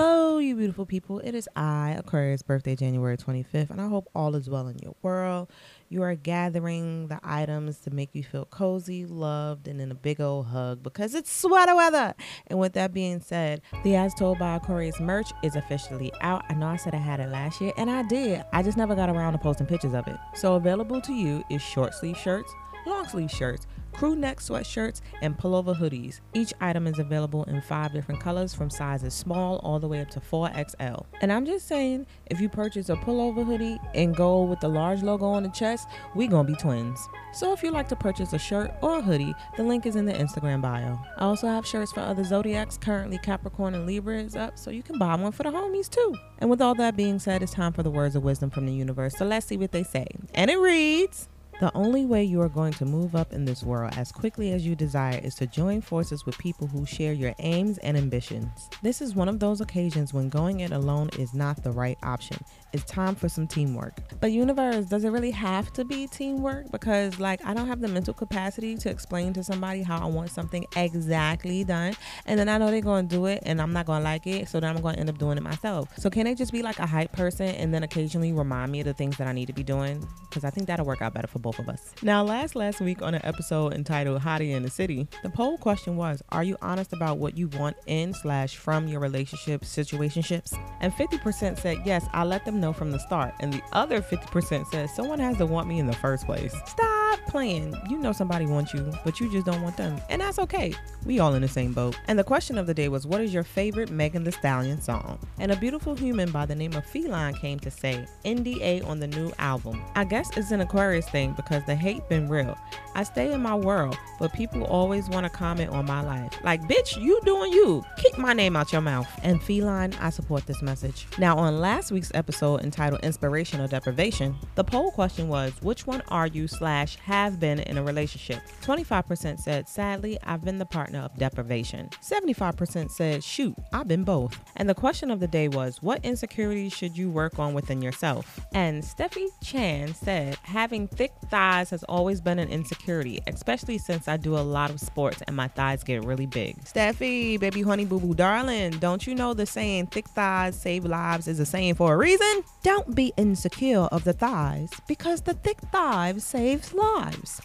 Hello, you beautiful people. It is I, Aquarius, birthday January 25th, and I hope all is well in your world. You are gathering the items to make you feel cozy, loved, and in a big old hug because it's sweater weather. And with that being said, the As Told by Aquarius merch is officially out. I know I said I had it last year, and I did. I just never got around to posting pictures of it. So available to you is short sleeve shirts, long sleeve shirts, crew neck sweatshirts, and pullover hoodies. Each item is available in five different colors from sizes small all the way up to 4XL. And I'm just saying, if you purchase a pullover hoodie and go with the large logo on the chest, we gonna be twins. So if you like to purchase a shirt or a hoodie, the link is in the Instagram bio. I also have shirts for other zodiacs. Currently, Capricorn and Libra is up, so you can buy one for the homies too. And with all that being said, it's time for the words of wisdom from the universe. So let's see what they say. And it reads. The only way you are going to move up in this world as quickly as you desire is to join forces with people who share your aims and ambitions. This is one of those occasions when going it alone is not the right option. It's time for some teamwork. But universe, does it really have to be teamwork? Because like I don't have the mental capacity to explain to somebody how I want something exactly done. And then I know they're gonna do it and I'm not gonna like it, so then I'm gonna end up doing it myself. So can they just be like a hype person and then occasionally remind me of the things that I need to be doing? Because I think that'll work out better for both both of us. Now, last last week on an episode entitled Hottie in the City, the poll question was, are you honest about what you want in slash from your relationship situationships? And 50% said yes, I let them know from the start. And the other 50% said someone has to want me in the first place. Stop playing. You know somebody wants you, but you just don't want them. And that's okay. We all in the same boat. And the question of the day was, what is your favorite Megan Thee Stallion song? And a beautiful human by the name of Feline came to say, NDA on the new album. I guess it's an Aquarius thing because the hate been real. I stay in my world, but people always want to comment on my life. Like, bitch, you doing you. Keep my name out your mouth. And feline, I support this message. Now, on last week's episode entitled Inspiration or Deprivation, the poll question was, which one are you slash have been in a relationship? 25% said, sadly, I've been the partner of deprivation. 75% said, shoot, I've been both. And the question of the day was, what insecurities should you work on within yourself? And Steffi Chan said, having thick thighs has always been an insecurity, especially since I do a lot of sports and my thighs get really big. Steffi, baby honey boo boo darling, don't you know the saying thick thighs save lives is a saying for a reason? Don't be insecure of the thighs because the thick thighs saves lives.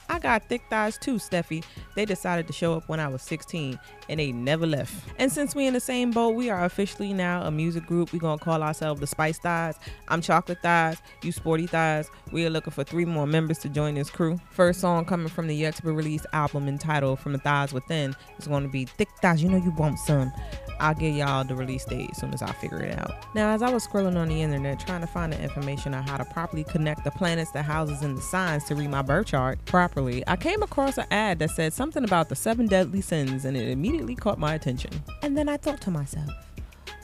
I got thick thighs too, Steffi. They decided to show up when I was 16 and they never left. And since we in the same boat, we are officially now a music group. we gonna call ourselves the Spice Thighs. I'm Chocolate Thighs, you Sporty Thighs. We are looking for three more members to join this crew. First song coming from the yet to be released album entitled From the Thighs Within is to be Thick Thighs. You know you want some. I'll give y'all the release date as soon as I figure it out. Now, as I was scrolling on the internet trying to find the information on how to properly connect the planets, the houses, and the signs to read my birth chart properly, I came across an ad that said something about the seven deadly sins, and it immediately caught my attention. And then I thought to myself,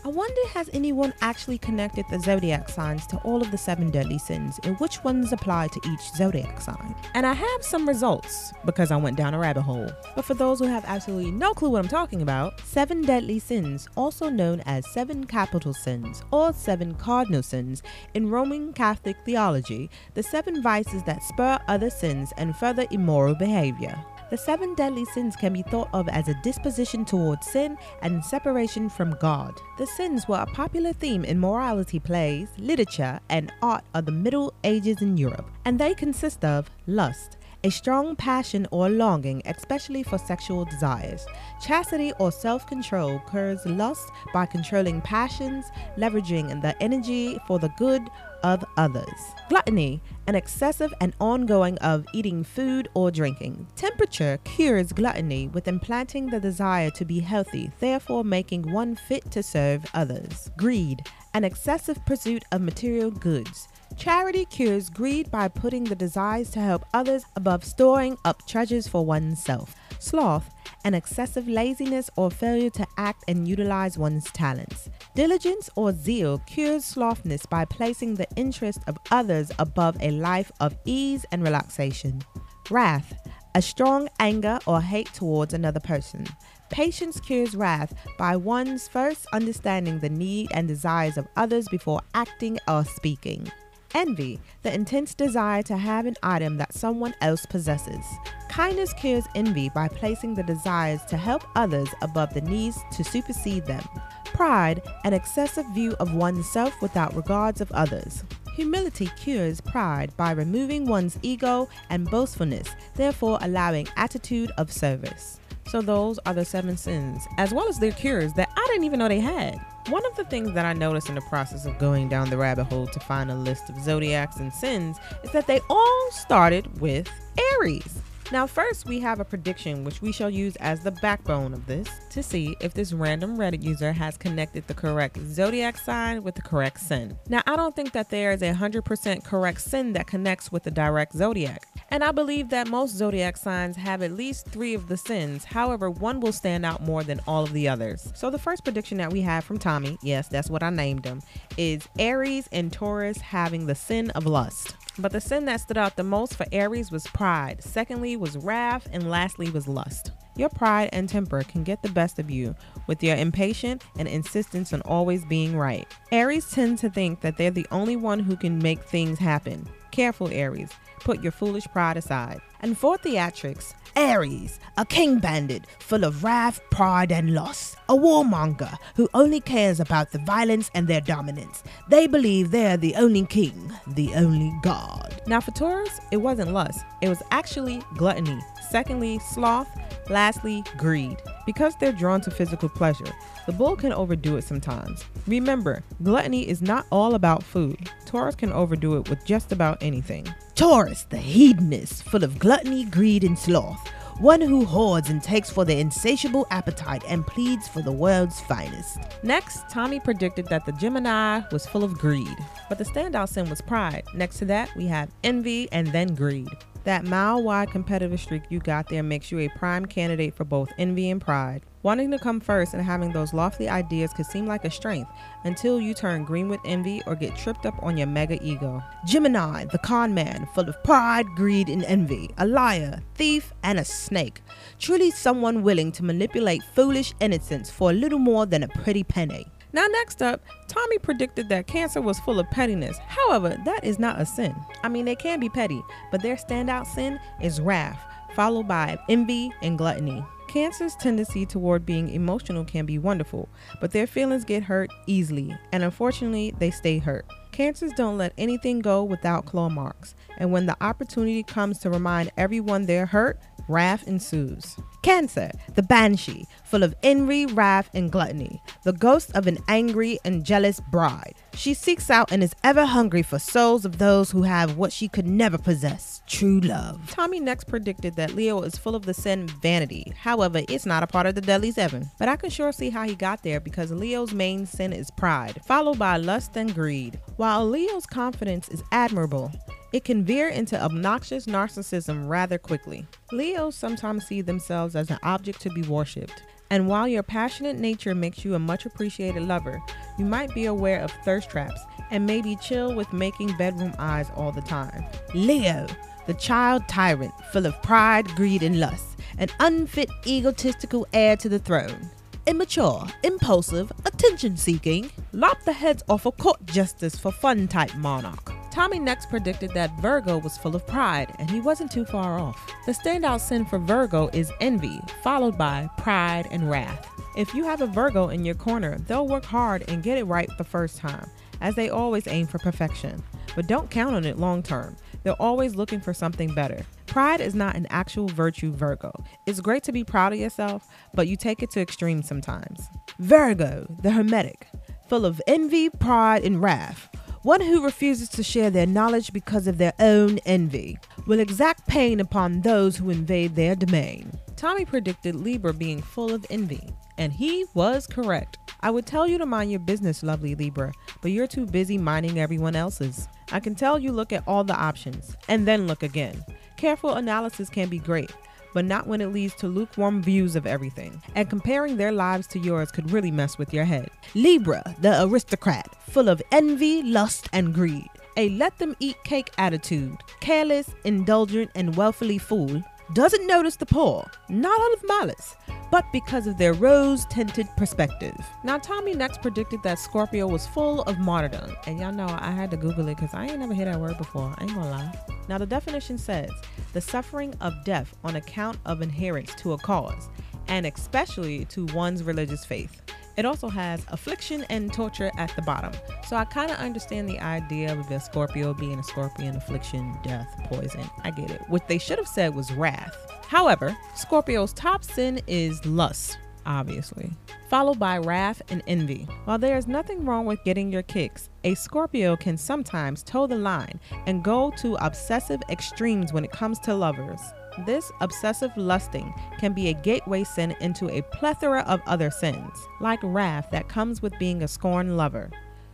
I wonder has anyone actually connected the zodiac signs to all of the seven deadly sins and which ones apply to each zodiac sign? And I have some results because I went down a rabbit hole. But for those who have absolutely no clue what I'm talking about, seven deadly sins, also known as seven capital sins or seven cardinal sins in Roman Catholic theology, the seven vices that spur other sins and further immoral behavior. The seven deadly sins can be thought of as a disposition towards sin and separation from God. The sins were a popular theme in morality plays, literature, and art of the Middle Ages in Europe, and they consist of lust, a strong passion or longing, especially for sexual desires. Chastity or self control cures lust by controlling passions, leveraging the energy for the good of others. Gluttony, an excessive and ongoing of eating food or drinking. Temperature cures gluttony with implanting the desire to be healthy, therefore making one fit to serve others. Greed, an excessive pursuit of material goods. Charity cures greed by putting the desires to help others above storing up treasures for oneself. Sloth, an excessive laziness or failure to act and utilize one's talents. Diligence or zeal cures slothfulness by placing the interest of others above a life of ease and relaxation. Wrath, a strong anger or hate towards another person. Patience cures wrath by one's first understanding the need and desires of others before acting or speaking. Envy, the intense desire to have an item that someone else possesses. Kindness cures envy by placing the desires to help others above the needs to supersede them. Pride, an excessive view of oneself without regards of others. Humility cures pride by removing one's ego and boastfulness, therefore allowing attitude of service. So those are the seven sins, as well as their cures that I didn't even know they had. One of the things that I noticed in the process of going down the rabbit hole to find a list of zodiacs and sins is that they all started with Aries. Now, first, we have a prediction which we shall use as the backbone of this to see if this random Reddit user has connected the correct zodiac sign with the correct sin. Now, I don't think that there is a 100% correct sin that connects with the direct zodiac. And I believe that most zodiac signs have at least three of the sins. However, one will stand out more than all of the others. So, the first prediction that we have from Tommy, yes, that's what I named him, is Aries and Taurus having the sin of lust. But the sin that stood out the most for Aries was pride, secondly was wrath, and lastly was lust. Your pride and temper can get the best of you with your impatience and insistence on always being right. Aries tend to think that they're the only one who can make things happen. Careful, Aries. Put your foolish pride aside. And for theatrics, Aries, a king bandit full of wrath, pride, and lust. A warmonger who only cares about the violence and their dominance. They believe they're the only king, the only god. Now, for Taurus, it wasn't lust, it was actually gluttony. Secondly, sloth. Lastly, greed. Because they're drawn to physical pleasure, the bull can overdo it sometimes. Remember, gluttony is not all about food. Taurus can overdo it with just about anything. Taurus, the hedonist, full of gluttony, greed, and sloth. One who hoards and takes for their insatiable appetite and pleads for the world's finest. Next, Tommy predicted that the Gemini was full of greed, but the standout sin was pride. Next to that, we have envy and then greed. That mile wide competitive streak you got there makes you a prime candidate for both envy and pride. Wanting to come first and having those lofty ideas could seem like a strength until you turn green with envy or get tripped up on your mega ego. Gemini, the con man, full of pride, greed, and envy, a liar, thief, and a snake. Truly someone willing to manipulate foolish innocence for a little more than a pretty penny. Now, next up, Tommy predicted that Cancer was full of pettiness. However, that is not a sin. I mean, they can be petty, but their standout sin is wrath, followed by envy and gluttony. Cancer's tendency toward being emotional can be wonderful, but their feelings get hurt easily, and unfortunately, they stay hurt. Cancers don't let anything go without claw marks, and when the opportunity comes to remind everyone they're hurt, wrath ensues. Cancer, the banshee, full of envy, wrath, and gluttony, the ghost of an angry and jealous bride. She seeks out and is ever hungry for souls of those who have what she could never possess true love. Tommy next predicted that Leo is full of the sin vanity. However, it's not a part of the deadly seven. But I can sure see how he got there because Leo's main sin is pride, followed by lust and greed. While Leo's confidence is admirable, it can veer into obnoxious narcissism rather quickly. Leos sometimes see themselves as an object to be worshipped. And while your passionate nature makes you a much appreciated lover, you might be aware of thirst traps and maybe chill with making bedroom eyes all the time. Leo, the child tyrant, full of pride, greed, and lust, an unfit, egotistical heir to the throne. Immature, impulsive, attention seeking, lop the heads off a court justice for fun type monarch. Tommy next predicted that Virgo was full of pride, and he wasn't too far off. The standout sin for Virgo is envy, followed by pride and wrath. If you have a Virgo in your corner, they'll work hard and get it right the first time, as they always aim for perfection. But don't count on it long term. They're always looking for something better. Pride is not an actual virtue, Virgo. It's great to be proud of yourself, but you take it to extremes sometimes. Virgo, the Hermetic, full of envy, pride, and wrath one who refuses to share their knowledge because of their own envy, will exact pain upon those who invade their domain. Tommy predicted Libra being full of envy, and he was correct. I would tell you to mind your business, lovely Libra, but you're too busy minding everyone else's. I can tell you look at all the options, and then look again. Careful analysis can be great, but not when it leads to lukewarm views of everything. And comparing their lives to yours could really mess with your head. Libra, the aristocrat, full of envy, lust, and greed. A let them eat cake attitude, careless, indulgent, and wealthily fool, doesn't notice the poor, not out of malice, but because of their rose tinted perspective. Now, Tommy next predicted that Scorpio was full of martyrdom. And y'all know I had to Google it because I ain't never heard that word before. I ain't gonna lie. Now, the definition says the suffering of death on account of adherence to a cause, and especially to one's religious faith. It also has affliction and torture at the bottom. So I kind of understand the idea of a Scorpio being a scorpion, affliction, death, poison. I get it. What they should have said was wrath. However, Scorpio's top sin is lust, obviously, followed by wrath and envy. While there is nothing wrong with getting your kicks, a Scorpio can sometimes toe the line and go to obsessive extremes when it comes to lovers. This obsessive lusting can be a gateway sin into a plethora of other sins, like wrath that comes with being a scorned lover.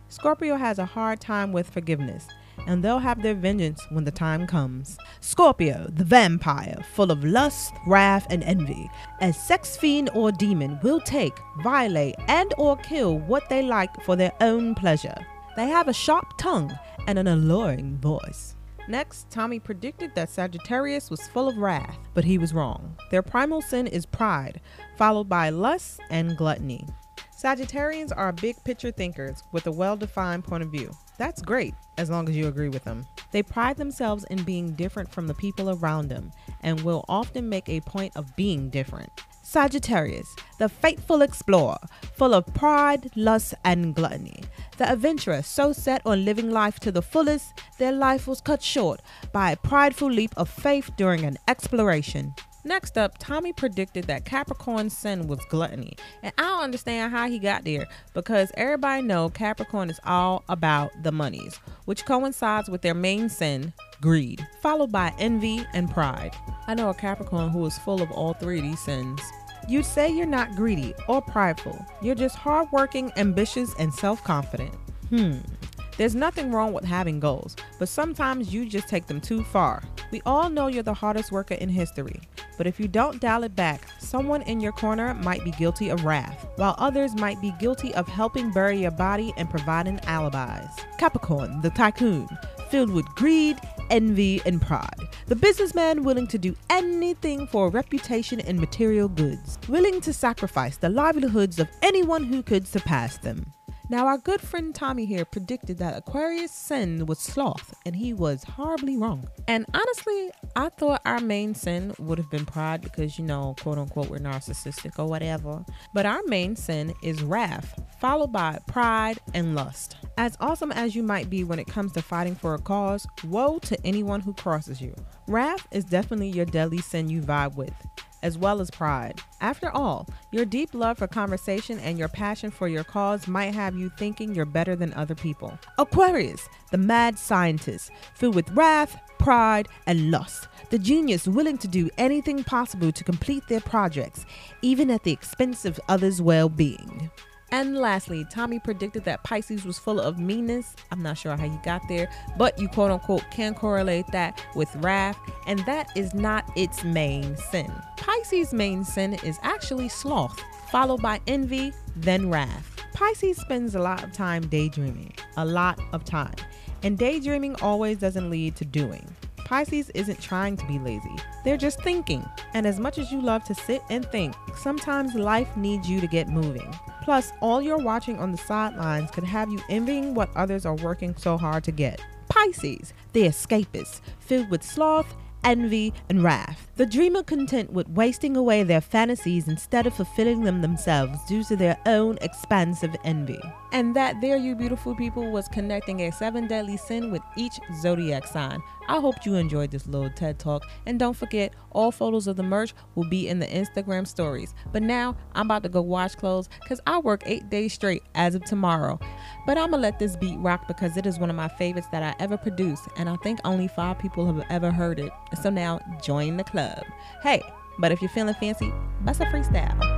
Scorpio has a hard time with forgiveness, and they'll have their vengeance when the time comes. Scorpio, the vampire, full of lust, wrath, and envy, a sex fiend or demon will take, violate, and or kill what they like for their own pleasure. They have a sharp tongue and an alluring voice. Next, Tommy predicted that Sagittarius was full of wrath, but he was wrong. Their primal sin is pride, followed by lust and gluttony. Sagittarians are big picture thinkers with a well defined point of view. That's great, as long as you agree with them. They pride themselves in being different from the people around them and will often make a point of being different. Sagittarius, the fateful explorer, full of pride, lust, and gluttony. The adventurer, so set on living life to the fullest, their life was cut short by a prideful leap of faith during an exploration. Next up, Tommy predicted that Capricorn's sin was gluttony. And I don't understand how he got there because everybody know Capricorn is all about the monies, which coincides with their main sin, greed, followed by envy and pride. I know a Capricorn who is full of all three of these sins. You'd say you're not greedy or prideful. You're just hardworking, ambitious, and self-confident. Hmm. There's nothing wrong with having goals, but sometimes you just take them too far. We all know you're the hardest worker in history, but if you don't dial it back, someone in your corner might be guilty of wrath, while others might be guilty of helping bury your body and providing alibis. Capricorn, the tycoon, filled with greed, envy, and pride. The businessman willing to do anything for a reputation and material goods, willing to sacrifice the livelihoods of anyone who could surpass them. Now, our good friend Tommy here predicted that Aquarius' sin was sloth, and he was horribly wrong. And honestly, I thought our main sin would have been pride because, you know, quote unquote, we're narcissistic or whatever. But our main sin is wrath, followed by pride and lust. As awesome as you might be when it comes to fighting for a cause, woe to anyone who crosses you. Wrath is definitely your deadly sin you vibe with as well as pride. After all, your deep love for conversation and your passion for your cause might have you thinking you're better than other people. Aquarius, the mad scientist, filled with wrath, pride, and lust. The genius willing to do anything possible to complete their projects, even at the expense of others' well being. And lastly, Tommy predicted that Pisces was full of meanness. I'm not sure how you got there, but you quote unquote can correlate that with wrath, and that is not its main sin. Pisces' main sin is actually sloth, followed by envy, then wrath. Pisces spends a lot of time daydreaming, a lot of time, and daydreaming always doesn't lead to doing. Pisces isn't trying to be lazy, they're just thinking. And as much as you love to sit and think, sometimes life needs you to get moving. Plus, all you're watching on the sidelines could have you envying what others are working so hard to get. Pisces, the escapists, filled with sloth envy, and wrath. The dreamer content with wasting away their fantasies instead of fulfilling them themselves due to their own expansive envy. And that there, you beautiful people, was connecting a seven deadly sin with each zodiac sign. I hope you enjoyed this little TED talk. And don't forget, all photos of the merch will be in the Instagram stories. But now I'm about to go wash clothes because I work eight days straight as of tomorrow. But I'm gonna let this beat rock because it is one of my favorites that I ever produced, and I think only five people have ever heard it. So now join the club. Hey, but if you're feeling fancy, bust a freestyle.